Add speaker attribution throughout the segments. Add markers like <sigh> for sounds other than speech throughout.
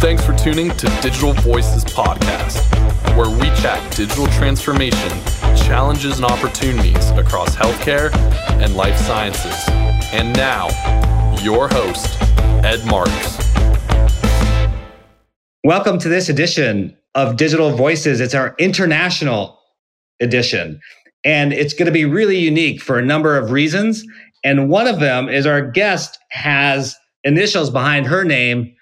Speaker 1: Thanks for tuning to Digital Voices Podcast, where we chat digital transformation, challenges, and opportunities across healthcare and life sciences. And now, your host, Ed Marks.
Speaker 2: Welcome to this edition of Digital Voices. It's our international edition, and it's going to be really unique for a number of reasons. And one of them is our guest has initials behind her name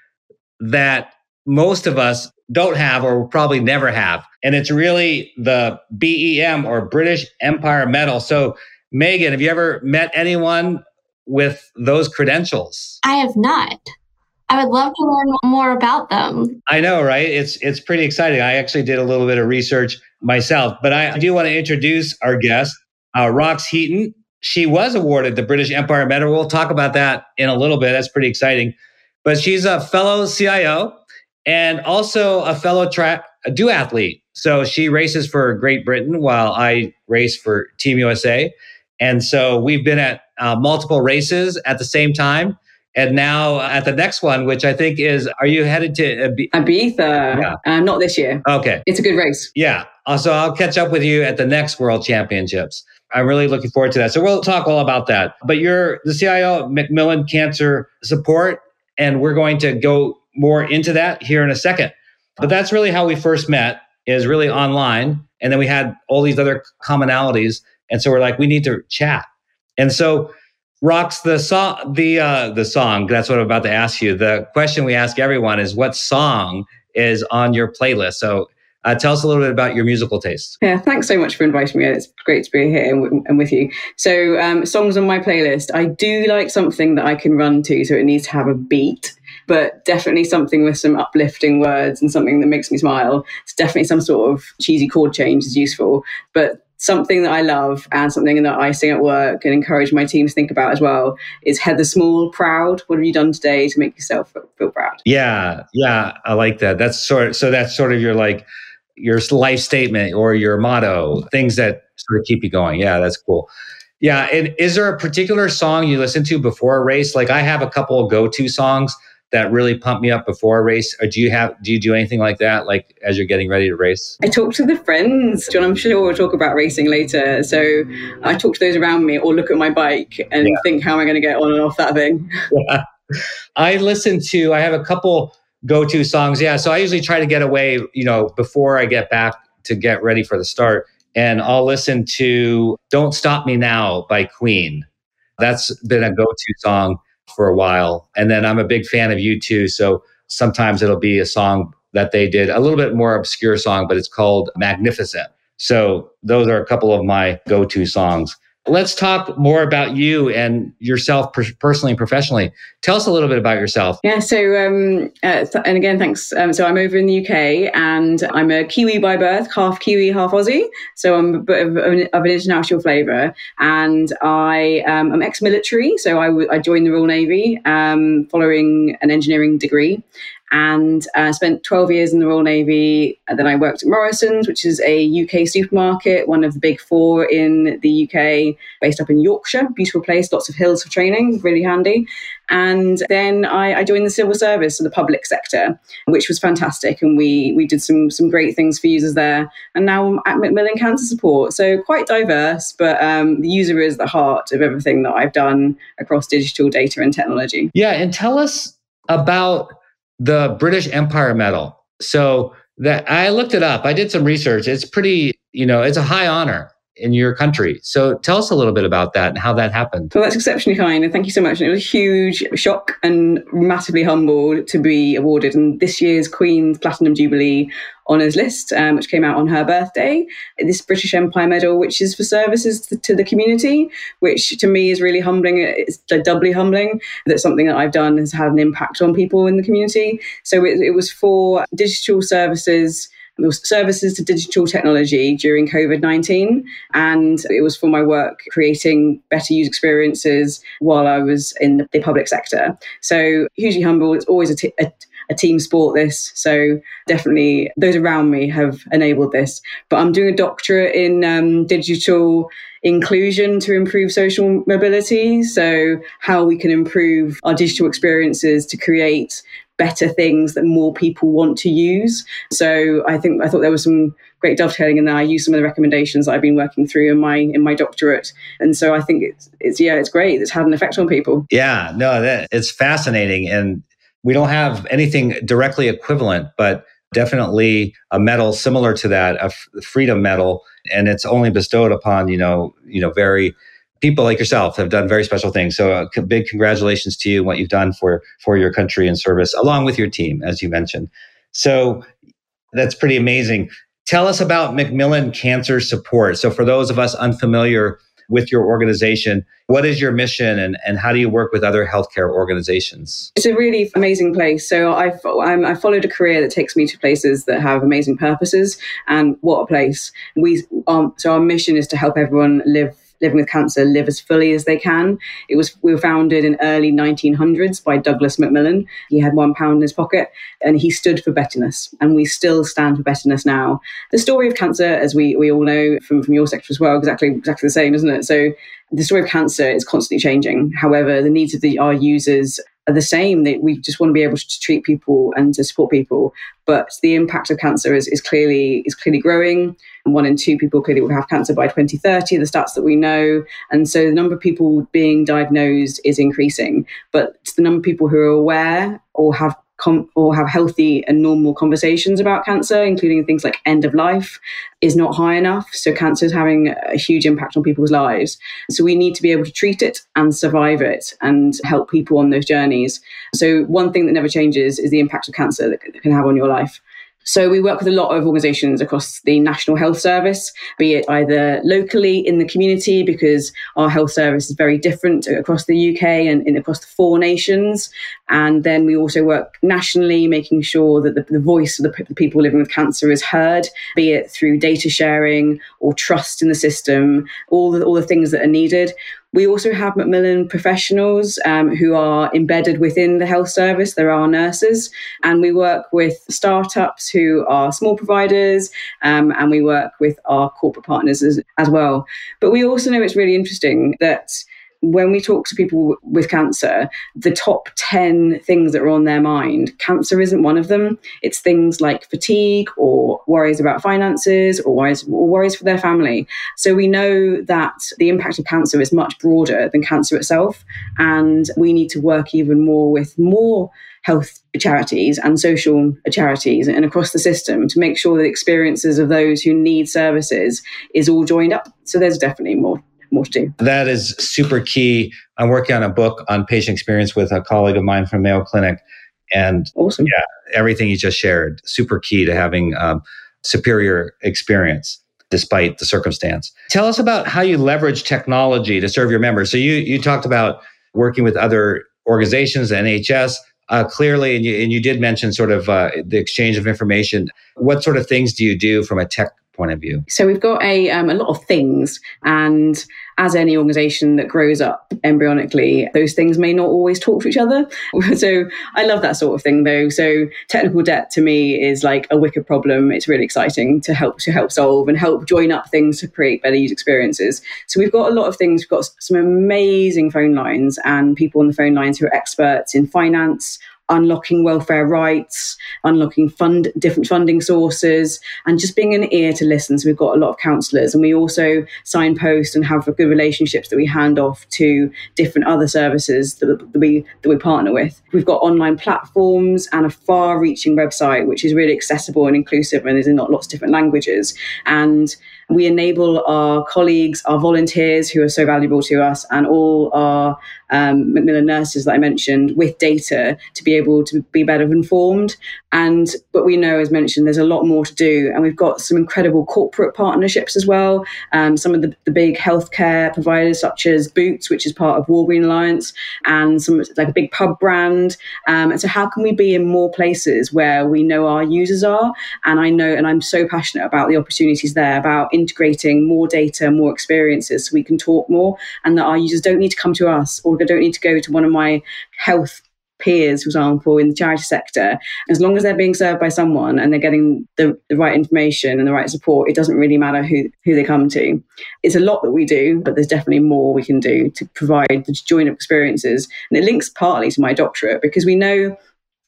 Speaker 2: that most of us don't have or will probably never have. And it's really the BEM or British Empire Medal. So, Megan, have you ever met anyone with those credentials?
Speaker 3: I have not. I would love to learn more about them.
Speaker 2: I know, right? It's it's pretty exciting. I actually did a little bit of research myself, but I do want to introduce our guest, uh, Rox Heaton. She was awarded the British Empire Medal. We'll talk about that in a little bit. That's pretty exciting. But she's a fellow CIO and also a fellow track duathlete. So she races for Great Britain while I race for Team USA. And so we've been at uh, multiple races at the same time. And now at the next one, which I think is, are you headed to Ab-
Speaker 4: Ibiza? Yeah. Uh, not this year.
Speaker 2: Okay.
Speaker 4: It's a good race.
Speaker 2: Yeah. Uh, so I'll catch up with you at the next World Championships. I'm really looking forward to that. So we'll talk all about that. But you're the CIO Macmillan Cancer Support, and we're going to go more into that here in a second. But that's really how we first met is really online. And then we had all these other commonalities. And so we're like, we need to chat. And so Rox the song the uh the song that's what i'm about to ask you the question we ask everyone is what song is on your playlist so uh, tell us a little bit about your musical taste.
Speaker 4: Yeah, thanks so much for inviting me. It's great to be here and, and with you. So, um, songs on my playlist. I do like something that I can run to, so it needs to have a beat, but definitely something with some uplifting words and something that makes me smile. It's definitely some sort of cheesy chord change is useful, but something that I love and something that I sing at work and encourage my team to think about as well is Heather Small proud. What have you done today to make yourself feel proud?
Speaker 2: Yeah, yeah, I like that. That's sort of, so that's sort of your like your life statement or your motto, things that sort of keep you going. Yeah, that's cool. Yeah, and is there a particular song you listen to before a race? Like I have a couple of go-to songs that really pump me up before a race? Or do you have do you do anything like that, like as you're getting ready to race?
Speaker 4: I talk to the friends, John. I'm sure we'll talk about racing later. So I talk to those around me, or look at my bike and yeah. think, how am I going to get on and off that thing?
Speaker 2: Yeah. <laughs> I listen to. I have a couple go-to songs. Yeah, so I usually try to get away, you know, before I get back to get ready for the start, and I'll listen to "Don't Stop Me Now" by Queen. That's been a go-to song for a while. And then I'm a big fan of U2. So sometimes it'll be a song that they did, a little bit more obscure song, but it's called Magnificent. So those are a couple of my go to songs. Let's talk more about you and yourself personally and professionally. Tell us a little bit about yourself.
Speaker 4: Yeah, so, um, uh, th- and again, thanks. Um, so, I'm over in the UK and I'm a Kiwi by birth, half Kiwi, half Aussie. So, I'm a bit of, an, of an international flavour. And I, um, I'm ex military. So, I, w- I joined the Royal Navy um, following an engineering degree and uh, spent 12 years in the Royal Navy. And then I worked at Morrisons, which is a UK supermarket, one of the big four in the UK, based up in Yorkshire. Beautiful place, lots of hills for training, really handy. And then I, I joined the civil service in the public sector, which was fantastic. And we we did some some great things for users there. And now I'm at Macmillan Cancer Support. So quite diverse, but um, the user is the heart of everything that I've done across digital data and technology.
Speaker 2: Yeah, and tell us about the British Empire Medal. So that I looked it up. I did some research. It's pretty, you know, it's a high honor in your country. So tell us a little bit about that and how that happened.
Speaker 4: Well, that's exceptionally kind, and thank you so much. And it was a huge shock and massively humbled to be awarded. And this year's Queen's Platinum Jubilee honours list, um, which came out on her birthday. This British Empire Medal, which is for services to, to, the community, which to me is really humbling. It's doubly humbling that something that I've done has had an impact on people in the community. So it, it was for digital services services to digital technology during COVID 19. And it was for my work creating better user experiences while I was in the public sector. So, hugely humble. It's always a, t- a a team sport this. So definitely those around me have enabled this. But I'm doing a doctorate in um, digital inclusion to improve social mobility. So how we can improve our digital experiences to create better things that more people want to use. So I think I thought there was some great dovetailing in there. I used some of the recommendations that I've been working through in my in my doctorate, and so I think it's it's yeah, it's great. It's had an effect on people.
Speaker 2: Yeah, no, that it's fascinating, and we don't have anything directly equivalent, but definitely a medal similar to that, a freedom medal, and it's only bestowed upon you know you know very people like yourself have done very special things. So, a uh, big congratulations to you what you've done for for your country and service, along with your team, as you mentioned. So, that's pretty amazing. Tell us about Macmillan Cancer Support. So, for those of us unfamiliar with your organization, what is your mission and, and how do you work with other healthcare organizations?
Speaker 4: It's a really amazing place. So, I've I'm, I followed a career that takes me to places that have amazing purposes, and what a place! We um, so our mission is to help everyone live living with cancer live as fully as they can. It was we were founded in early 1900s by Douglas Macmillan. He had one pound in his pocket, and he stood for betterness, and we still stand for betterness now. The story of cancer, as we we all know from from your sector as well, exactly exactly the same, isn't it? So the story of cancer is constantly changing. However, the needs of the, our users are the same. That we just want to be able to treat people and to support people. But the impact of cancer is, is clearly is clearly growing. One in two people clearly will have cancer by 2030. The stats that we know, and so the number of people being diagnosed is increasing. But the number of people who are aware or have com- or have healthy and normal conversations about cancer, including things like end of life, is not high enough. So cancer is having a huge impact on people's lives. So we need to be able to treat it and survive it and help people on those journeys. So one thing that never changes is the impact of cancer that can have on your life. So we work with a lot of organisations across the National Health Service, be it either locally in the community, because our health service is very different across the UK and, across the four nations. And then we also work nationally, making sure that the, the voice of the, the people living with cancer is heard, be it through data sharing or trust in the system, all the, all the things that are needed. We also have Macmillan professionals um, who are embedded within the health service. There are nurses, and we work with startups who are small providers, um, and we work with our corporate partners as, as well. But we also know it's really interesting that when we talk to people with cancer, the top 10 things that are on their mind, cancer isn't one of them. It's things like fatigue or worries about finances or worries, or worries for their family. So we know that the impact of cancer is much broader than cancer itself. And we need to work even more with more health charities and social charities and across the system to make sure that experiences of those who need services is all joined up. So there's definitely more more to do.
Speaker 2: That is super key. I'm working on a book on patient experience with a colleague of mine from Mayo Clinic. And
Speaker 4: awesome.
Speaker 2: Yeah, everything you just shared, super key to having um, superior experience despite the circumstance. Tell us about how you leverage technology to serve your members. So you you talked about working with other organizations, NHS, uh, clearly, and you, and you did mention sort of uh, the exchange of information. What sort of things do you do from a tech point of view?
Speaker 4: So we've got a, um, a lot of things, and as any organization that grows up embryonically, those things may not always talk to each other. <laughs> so I love that sort of thing, though. So technical debt to me is like a wicked problem. It's really exciting to help to help solve and help join up things to create better user experiences. So we've got a lot of things. We've got some amazing phone lines and people on the phone lines who are experts in finance unlocking welfare rights, unlocking fund different funding sources, and just being an ear to listen. So we've got a lot of counsellors, and we also signpost and have good relationships that we hand off to different other services that, that we that we partner with. We've got online platforms and a far-reaching website, which is really accessible and inclusive, and is in lots of different languages. And we enable our colleagues, our volunteers who are so valuable to us, and all our um, Macmillan nurses that I mentioned with data to be able to be better informed. And but we know, as mentioned, there's a lot more to do, and we've got some incredible corporate partnerships as well. Um, some of the, the big healthcare providers, such as Boots, which is part of Walgreen Alliance, and some like a big pub brand. Um, and so, how can we be in more places where we know our users are? And I know, and I'm so passionate about the opportunities there about integrating more data, more experiences, so we can talk more, and that our users don't need to come to us or they don't need to go to one of my health peers, for example, in the charity sector, as long as they're being served by someone and they're getting the, the right information and the right support, it doesn't really matter who, who they come to. It's a lot that we do, but there's definitely more we can do to provide the joint experiences. And it links partly to my doctorate because we know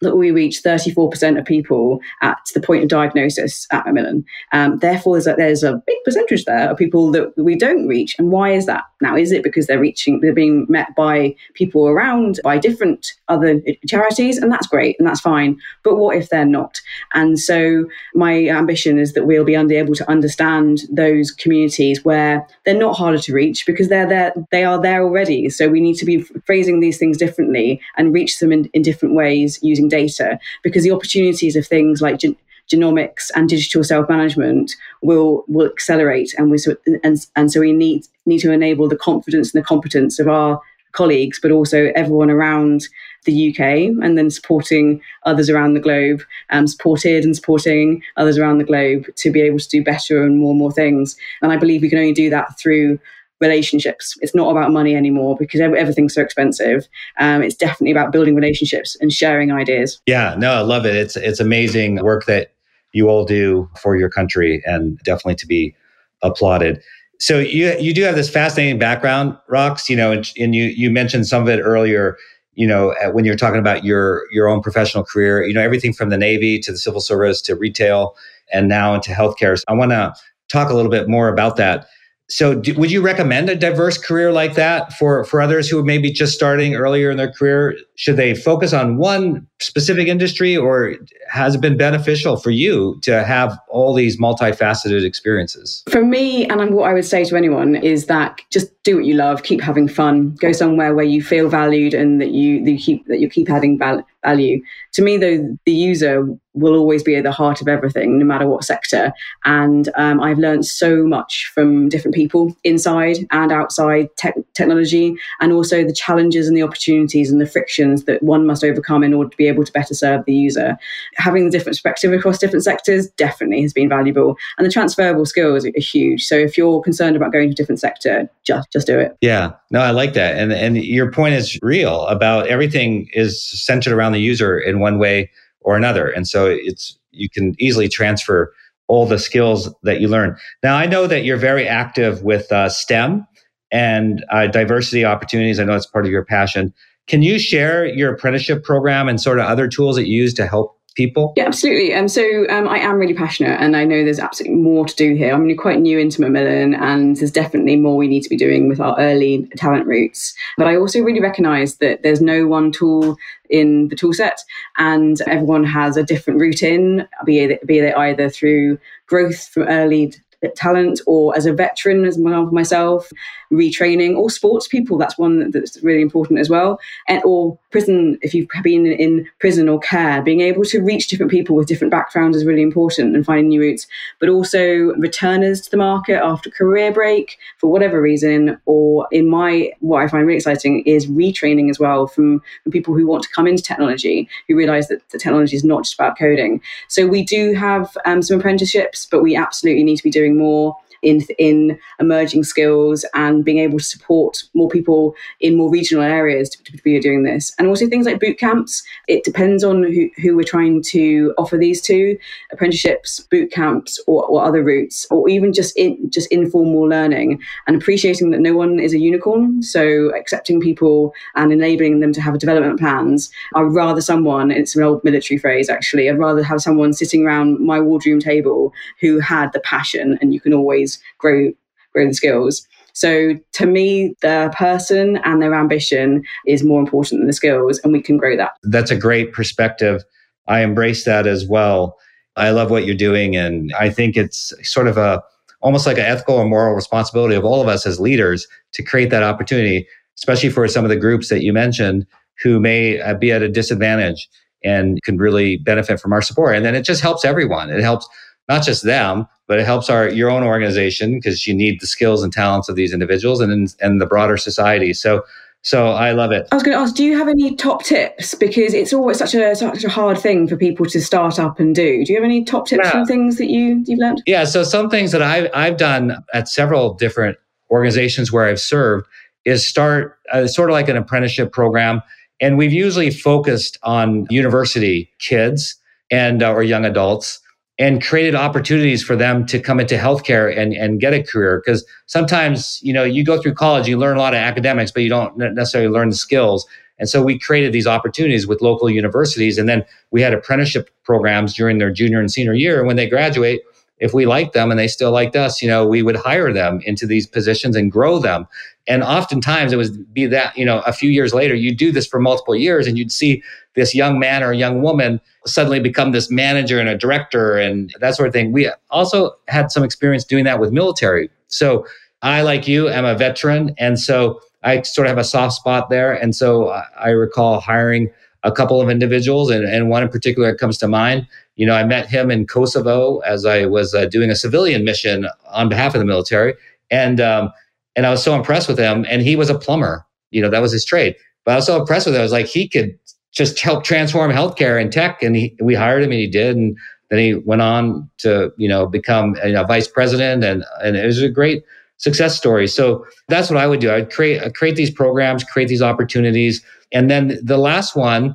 Speaker 4: that we reach 34% of people at the point of diagnosis at Macmillan. Um, therefore, there's a, there's a big percentage there of people that we don't reach. And why is that? Now, is it because they're reaching, they're being met by people around, by different other charities? And that's great and that's fine. But what if they're not? And so, my ambition is that we'll be able to understand those communities where they're not harder to reach because they're there, they are there already. So, we need to be phrasing these things differently and reach them in, in different ways using data because the opportunities of things like gen- genomics and digital self management will will accelerate and we so, and, and so we need need to enable the confidence and the competence of our colleagues but also everyone around the UK and then supporting others around the globe um, supported and supporting others around the globe to be able to do better and more and more things. And I believe we can only do that through relationships. It's not about money anymore because everything's so expensive. Um, it's definitely about building relationships and sharing ideas.
Speaker 2: Yeah, no, I love it. It's it's amazing work that you all do for your country, and definitely to be applauded. So you you do have this fascinating background, Rox. You know, and, and you you mentioned some of it earlier. You know, when you're talking about your your own professional career, you know everything from the Navy to the civil service to retail, and now into healthcare. So I want to talk a little bit more about that so do, would you recommend a diverse career like that for for others who are maybe just starting earlier in their career? Should they focus on one specific industry or has it been beneficial for you to have all these multifaceted experiences?
Speaker 4: For me and what i would say to anyone is that just do what you love keep having fun go somewhere where you feel valued and that you, that you keep that you keep adding value. To me though the user will always be at the heart of everything, no matter what sector. And um, I've learned so much from different people inside and outside te- technology, and also the challenges and the opportunities and the frictions that one must overcome in order to be able to better serve the user. Having the different perspective across different sectors definitely has been valuable, and the transferable skills are huge. So if you're concerned about going to a different sector, just just do it.
Speaker 2: Yeah, no, I like that, and and your point is real about everything is centered around the user in one way or another. And so it's you can easily transfer all the skills that you learn. Now, I know that you're very active with uh, STEM and uh, diversity opportunities. I know it's part of your passion. Can you share your apprenticeship program and sort of other tools that you use to help people?
Speaker 4: Yeah, absolutely. Um, so um, I am really passionate, and I know there's absolutely more to do here. I'm quite new into Macmillan, and there's definitely more we need to be doing with our early talent routes. But I also really recognise that there's no one tool in the tool set, and everyone has a different route in, be it, be it either through growth from early talent or as a veteran as myself retraining or sports people that's one that's really important as well. And or prison if you've been in prison or care being able to reach different people with different backgrounds is really important and finding new routes. But also returners to the market after career break for whatever reason or in my what i find really exciting is retraining as well from, from people who want to come into technology who realize that the technology is not just about coding. So we do have um, some apprenticeships but we absolutely need to be doing doing more in in emerging skills and being able to support more people in more regional areas to, to be doing this. And also things like boot camps. It depends on who, who we're trying to offer these to apprenticeships boot camps or, or other routes or even just in just informal learning and appreciating that no one is a unicorn. So accepting people and enabling them to have development plans. I'd rather someone it's an old military phrase actually i'd rather have someone sitting around my wardroom table who had the passion and you can always grow grow the skills. So to me, the person and their ambition is more important than the skills, and we can grow that.
Speaker 2: That's a great perspective. I embrace that as well. I love what you're doing, and I think it's sort of a almost like an ethical or moral responsibility of all of us as leaders to create that opportunity, especially for some of the groups that you mentioned who may uh, be at a disadvantage and can really benefit from our support. And then it just helps everyone. It helps not just them, but it helps our your own organization because you need the skills and talents of these individuals and and the broader society. So so I love it.
Speaker 4: I was going to ask, do you have any top tips? Because it's always such a such a hard thing for people to start up and do. Do you have any top tips yeah. things that you you've learned?
Speaker 2: Yeah. So some things that I've I've done at several different organizations where I've served is start uh, sort of like an apprenticeship program, and we've usually focused on university kids and uh, or young adults and created opportunities for them to come into healthcare and, and get a career. Because sometimes, you know, you go through college, you learn a lot of academics, but you don't necessarily learn the skills. And so we created these opportunities with local universities. And then we had apprenticeship programs during their junior and senior year. And when they graduate, if we liked them and they still liked us, you know, we would hire them into these positions and grow them. And oftentimes it would be that, you know, a few years later, you do this for multiple years and you'd see this young man or young woman suddenly become this manager and a director and that sort of thing. We also had some experience doing that with military. So I, like you, am a veteran. And so I sort of have a soft spot there. And so I recall hiring a couple of individuals, and, and one in particular that comes to mind. You know, I met him in Kosovo as I was uh, doing a civilian mission on behalf of the military, and um, and I was so impressed with him. And he was a plumber. You know, that was his trade. But I was so impressed with him. I was like, he could just help transform healthcare and tech, and he, we hired him, and he did. And then he went on to you know become a you know, vice president, and and it was a great success story. So that's what I would do. I'd create I'd create these programs, create these opportunities and then the last one,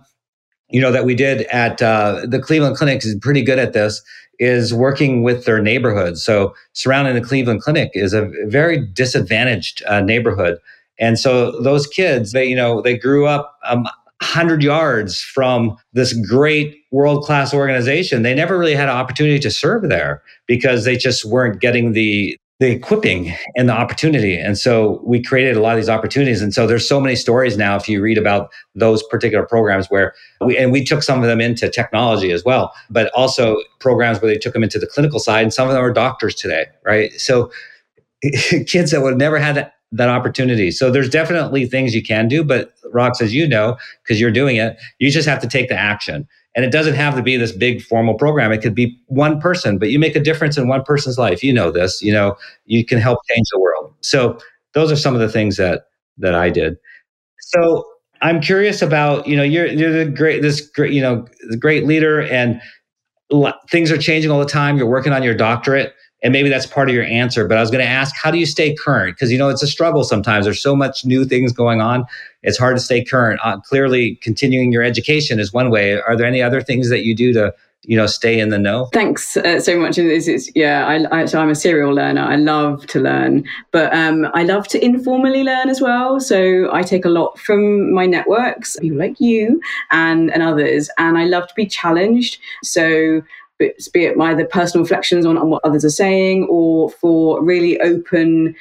Speaker 2: you know, that we did at uh, the Cleveland Clinic is pretty good at this is working with their neighborhood. So surrounding the Cleveland Clinic is a very disadvantaged uh, neighborhood. And so those kids, they, you know, they grew up um, 100 yards from this great world class organization. They never really had an opportunity to serve there because they just weren't getting the the equipping and the opportunity. And so we created a lot of these opportunities. And so there's so many stories now if you read about those particular programs where we and we took some of them into technology as well, but also programs where they took them into the clinical side and some of them are doctors today, right? So <laughs> kids that would have never had that, that opportunity. So there's definitely things you can do, but Rox, as you know, because you're doing it, you just have to take the action. And it doesn't have to be this big formal program. It could be one person, but you make a difference in one person's life. You know this, you know, you can help change the world. So those are some of the things that that I did. So I'm curious about, you know, you're you're the great this great, you know, the great leader and things are changing all the time. You're working on your doctorate and maybe that's part of your answer but i was going to ask how do you stay current because you know it's a struggle sometimes there's so much new things going on it's hard to stay current. Uh, clearly continuing your education is one way. Are there any other things that you do to you know stay in the know?
Speaker 4: Thanks uh, so much. Yeah I, I, i'm a serial learner. I love to learn. But um, i love to informally learn as well. So i take a lot from my networks people like you and and others. And i love to be challenged. So be it either personal reflections on, on what others are saying or for really open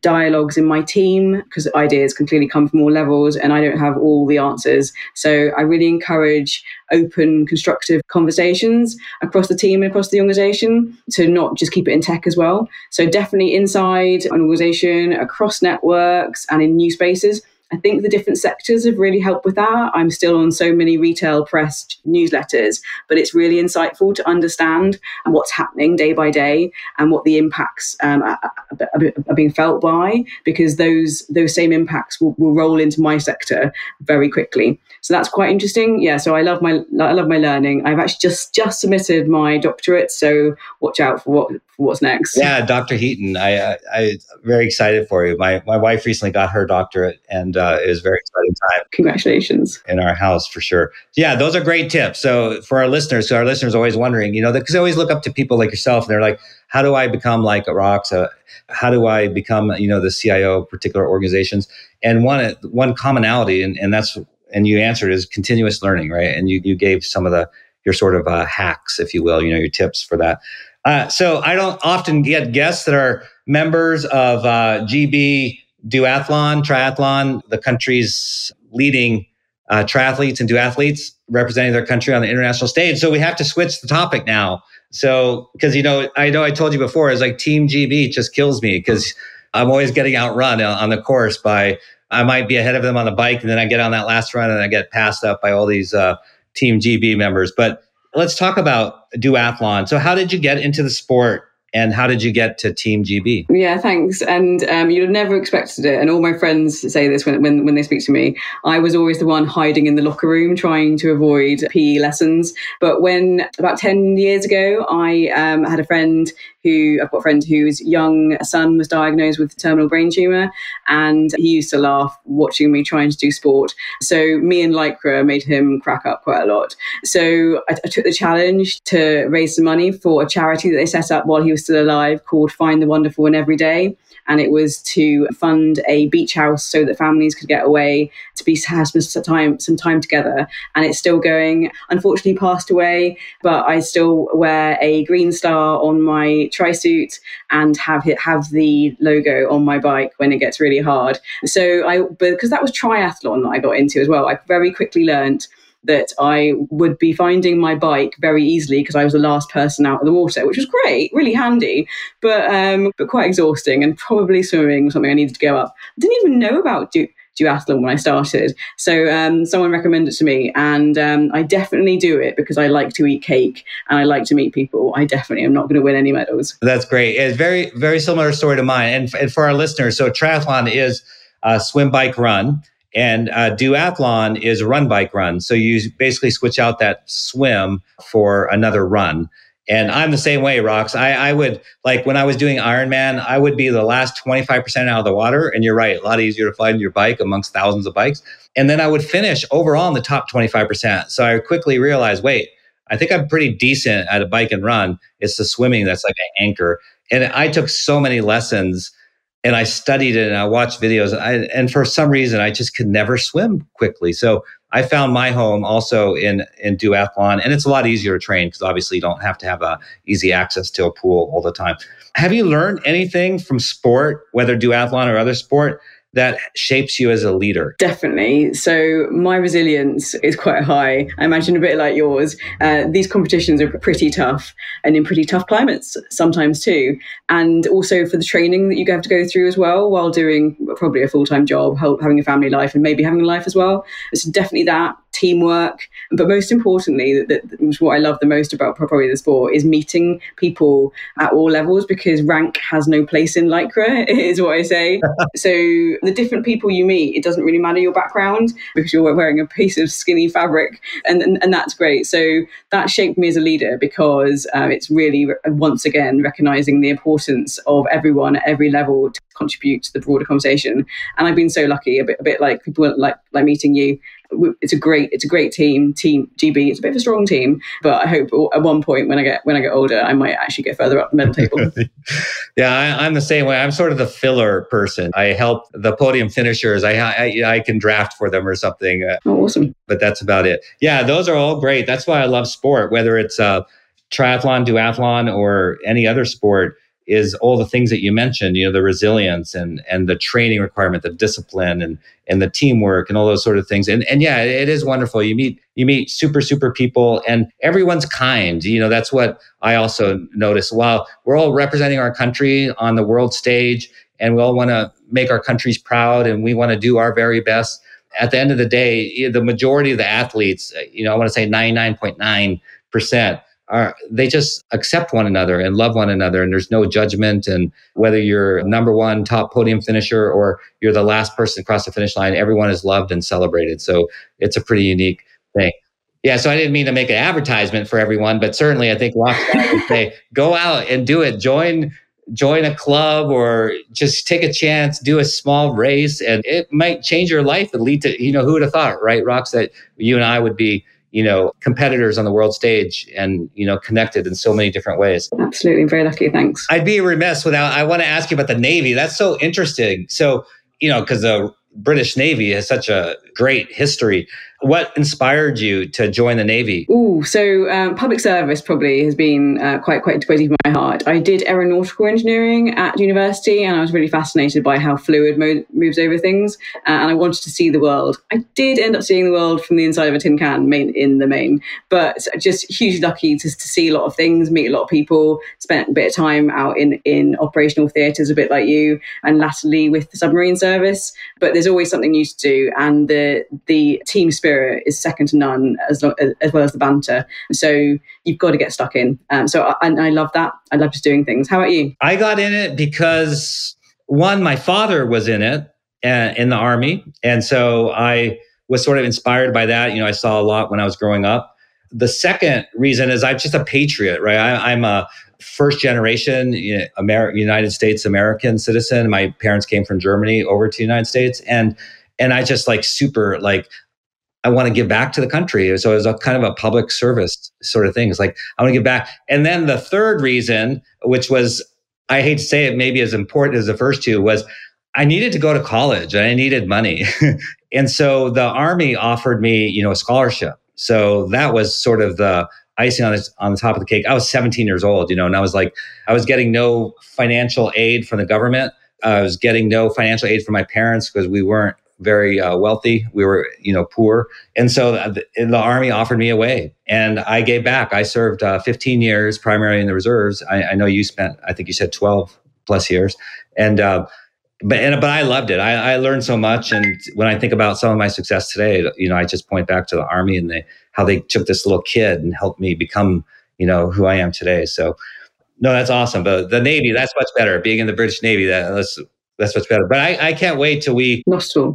Speaker 4: dialogues in my team because ideas can clearly come from all levels and I don't have all the answers. So I really encourage open, constructive conversations across the team and across the organization to not just keep it in tech as well. So definitely inside an organization, across networks and in new spaces I think the different sectors have really helped with that. I'm still on so many retail press newsletters, but it's really insightful to understand what's happening day by day and what the impacts um, are, are, being felt by, because those those same impacts will, will roll into my sector very quickly. So that's quite interesting. Yeah. So I love my I love my learning. I've actually just just submitted my doctorate, so watch out for what what's next.
Speaker 2: Yeah, Dr. Heaton, I, I I'm very excited for you. My my wife recently got her doctorate and uh, it was very exciting time.
Speaker 4: Congratulations.
Speaker 2: In our house, for sure. Yeah, those are great tips. So for our listeners, so our listeners are always wondering, you know, because they always look up to people like yourself and they're like, how do I become like a Rox? Uh, how do I become, you know, the CIO of particular organizations? And one, one commonality, and, and that's, and you answered is continuous learning, right? And you, you gave some of the, your sort of uh, hacks, if you will, you know, your tips for that. Uh, so I don't often get guests that are members of uh, GB duathlon, triathlon, the country's leading uh, triathletes and duathletes representing their country on the international stage. So we have to switch the topic now. So, because you know, I know I told you before, it's like Team GB just kills me because I'm always getting outrun on the course by I might be ahead of them on the bike, and then I get on that last run and I get passed up by all these uh, Team GB members. But let's talk about duathlon. So, how did you get into the sport? and how did you get to Team GB?
Speaker 4: Yeah, thanks. And um, you'd never expected it. And all my friends say this when, when, when they speak to me. I was always the one hiding in the locker room trying to avoid PE lessons. But when about 10 years ago, I um, had a friend who I've got a friend whose young son was diagnosed with terminal brain tumor, and he used to laugh watching me trying to do sport. So me and Lycra made him crack up quite a lot. So I, I took the challenge to raise some money for a charity that they set up while he was still alive called Find the Wonderful in Every Day and it was to fund a beach house so that families could get away to be have some time some time together. And it's still going. Unfortunately, passed away, but I still wear a green star on my tri suit and have it have the logo on my bike when it gets really hard. So I because that was triathlon that I got into as well. I very quickly learned that I would be finding my bike very easily because I was the last person out of the water, which was great, really handy, but um, but quite exhausting and probably swimming was something I needed to go up. I didn't even know about du- duathlon when I started, so um, someone recommended it to me, and um, I definitely do it because I like to eat cake and I like to meet people. I definitely am not going to win any medals.
Speaker 2: That's great. It's very very similar story to mine, and, and for our listeners, so triathlon is a swim, bike, run. And uh, duathlon is run bike run. So you basically switch out that swim for another run. And I'm the same way, Rox. I, I would like when I was doing Ironman, I would be the last 25% out of the water. And you're right, a lot easier to find your bike amongst thousands of bikes. And then I would finish overall in the top 25%. So I quickly realized, wait, I think I'm pretty decent at a bike and run. It's the swimming that's like an anchor. And I took so many lessons and I studied it and I watched videos. I, and for some reason, I just could never swim quickly. So I found my home also in in duathlon, and it's a lot easier to train because obviously you don't have to have a easy access to a pool all the time. Have you learned anything from sport, whether duathlon or other sport, that shapes you as a leader?
Speaker 4: Definitely. So my resilience is quite high. I imagine a bit like yours. Uh, these competitions are pretty tough and in pretty tough climates sometimes too. And also for the training that you have to go through as well while doing probably a full time job, having a family life, and maybe having a life as well. It's definitely that teamwork. But most importantly, that, that what I love the most about probably the sport is meeting people at all levels because rank has no place in Lycra, <laughs> is what I say. <laughs> so the different people you meet, it doesn't really matter your background because you're wearing a piece of skinny fabric, and and, and that's great. So that shaped me as a leader because um, it's really once again recognizing the importance of everyone at every level to contribute to the broader conversation. And I've been so lucky, a bit a bit like people like like meeting you it's a great it's a great team team gb it's a bit of a strong team but i hope at one point when i get when i get older i might actually get further up the medal table. <laughs>
Speaker 2: Yeah I, am the same way. I'm sort of the filler person. I help the podium finishers. I i, I can draft for them or something
Speaker 4: uh, oh, awesome.
Speaker 2: but that's about it. Yeah those are all great. That's why i love sport whether it's uh triathlon duathlon or any other sport is all the things that you mentioned, you know, the resilience and and the training requirement, the discipline and and the teamwork and all those sort of things. And and yeah, it is wonderful. You meet you meet super super people and everyone's kind. You know, that's what I also notice. While we're all representing our country on the world stage and we all want to make our countries proud and we want to do our very best. At the end of the day, the majority of the athletes, you know, I want to say 99.9 percent are they just accept one another and love one another and there's no judgment and whether you're number one top podium finisher or you're the last person across the finish line everyone is loved and celebrated. So it's a pretty unique thing. Yeah so i didn't mean to make an advertisement for everyone but certainly i think would say go out and do it. Join join a club or just take a chance do a small race and it might change your life and lead to you know who would have thought right Rox that you and i would be you know competitors on the world stage and you know connected in so many different ways.
Speaker 4: Absolutely. Very lucky. Thanks.
Speaker 2: I'd be remiss without i want to ask you about the navy. That's so interesting. So you know because the british navy has such a great history what inspired you to join the Navy?
Speaker 4: Oh, so um, public service probably has been uh, quite quite deep in my heart. I did aeronautical engineering at university, and I was really fascinated by how fluid mo- moves over things, uh, and I wanted to see the world. I did end up seeing the world from the inside of a tin can, main in the main, but just hugely lucky to, to see a lot of things, meet a lot of people, spent a bit of time out in in operational theatres, a bit like you, and latterly with the submarine service. But there's always something new to do, and the the team spirit is second to none, as, as well as the banter. So you've got to get stuck in. Um, so I, I love that. I love just doing things. How about you?
Speaker 2: I got in it because one, my father was in it uh, in the army, and so I was sort of inspired by that. You know, I saw a lot when I was growing up. The second reason is I'm just a patriot, right? I, am a first generation you know, United States American citizen. My parents came from Germany over to the United States, and and I just like super like I want to give back to the country. So it was a kind of a public service sort of thing. It's like I want to give back. And then the third reason, which was I hate to say it, maybe as important as the first two, was I needed to go to college and I needed money. <laughs> and so the army offered me, you know, a scholarship. So that was sort of the icing on the, on the top of the cake. I was 17 years old, you know, and I was like, I was getting no financial aid from the government. I was getting no financial aid from my parents because we weren't very uh, wealthy. We were, you know, poor. And so the, the, army offered me a way and I gave back. I served uh, 15 years primarily in the reserves. I, I, know you spent, I think you said 12 plus years. And, uh, but and, but I loved it. I, I learned so much, and when I think about some of my success today, you know, I just point back to the army and how they took this little kid and helped me become, you know, who I am today. So, no, that's awesome. But the Navy, that's much better. Being in the British Navy, that, that's that's what's better. But I, I can't wait till we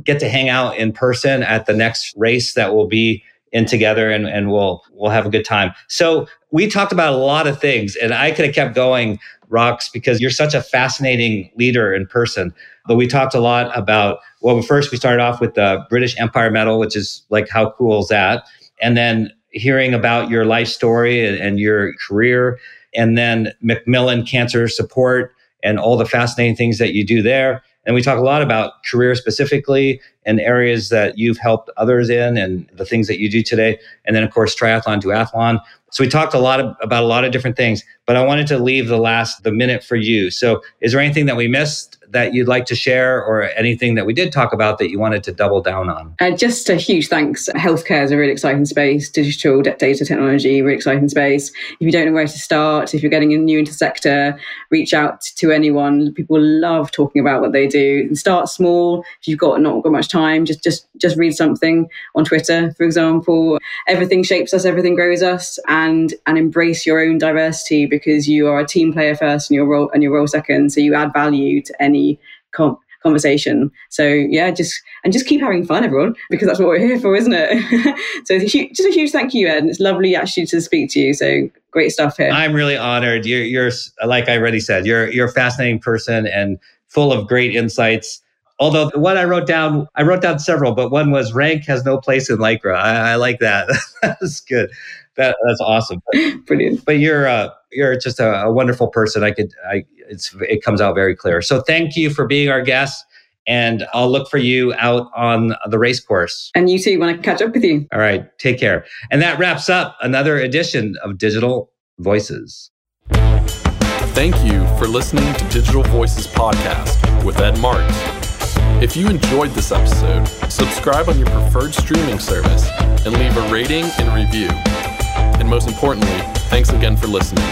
Speaker 2: get to hang out in person at the next race that we'll be in together and, and we'll we'll have a good time. So we talked about a lot of things and I could have kept going, Rox, because you're such a fascinating leader in person. But we talked a lot about, well, first we started off with the British Empire Medal, which is like, how cool is that? And then hearing about your life story and, and your career, and then Macmillan Cancer Support and all the fascinating things that you do there. And we talk a lot about career specifically and areas that you've helped others in and the things that you do today. And then, of course, triathlon, duathlon. So we talked a lot of, about a lot of different things, but I wanted to leave the last, the minute for you. So is there anything that we missed that you'd like to share or anything that we did talk about that you wanted to double down on?
Speaker 4: Uh, just a huge thanks. Healthcare is a really exciting space. Digital data technology, really exciting space. If you don't know where to start, if you're getting a new into sector, reach out to anyone. People love talking about what they do. And start small. If you've got not got much time, just just just read something on Twitter, for example. Everything shapes us, everything grows us, and and embrace your own diversity because you are a team player first and your role and your role second. So you add value to any com- conversation. So yeah, just and just keep having fun, everyone, because that's what we're here for, isn't it? <laughs> so just a huge thank you, Ed. It's lovely actually to speak to you. So great stuff here.
Speaker 2: I'm really honored. You're, you're like I already said, you're you're a fascinating person and full of great insights. Although what I wrote down, I wrote down several, but one was rank has no place in Lycra. I, I like that. <laughs> that's good. That, that's awesome. <laughs>
Speaker 4: Brilliant.
Speaker 2: But you're uh, you're just a, a wonderful person. I could I it's it comes out very clear. So thank you for being our guest. And I'll look for you out on the race course.
Speaker 4: And you too, want to catch up with you.
Speaker 2: All right. Take care. And that wraps up another edition of Digital Voices.
Speaker 1: Thank you for listening to Digital Voices Podcast with Ed Marks. If you enjoyed this episode, subscribe on your preferred streaming service and leave a rating and review. And most importantly, thanks again for listening.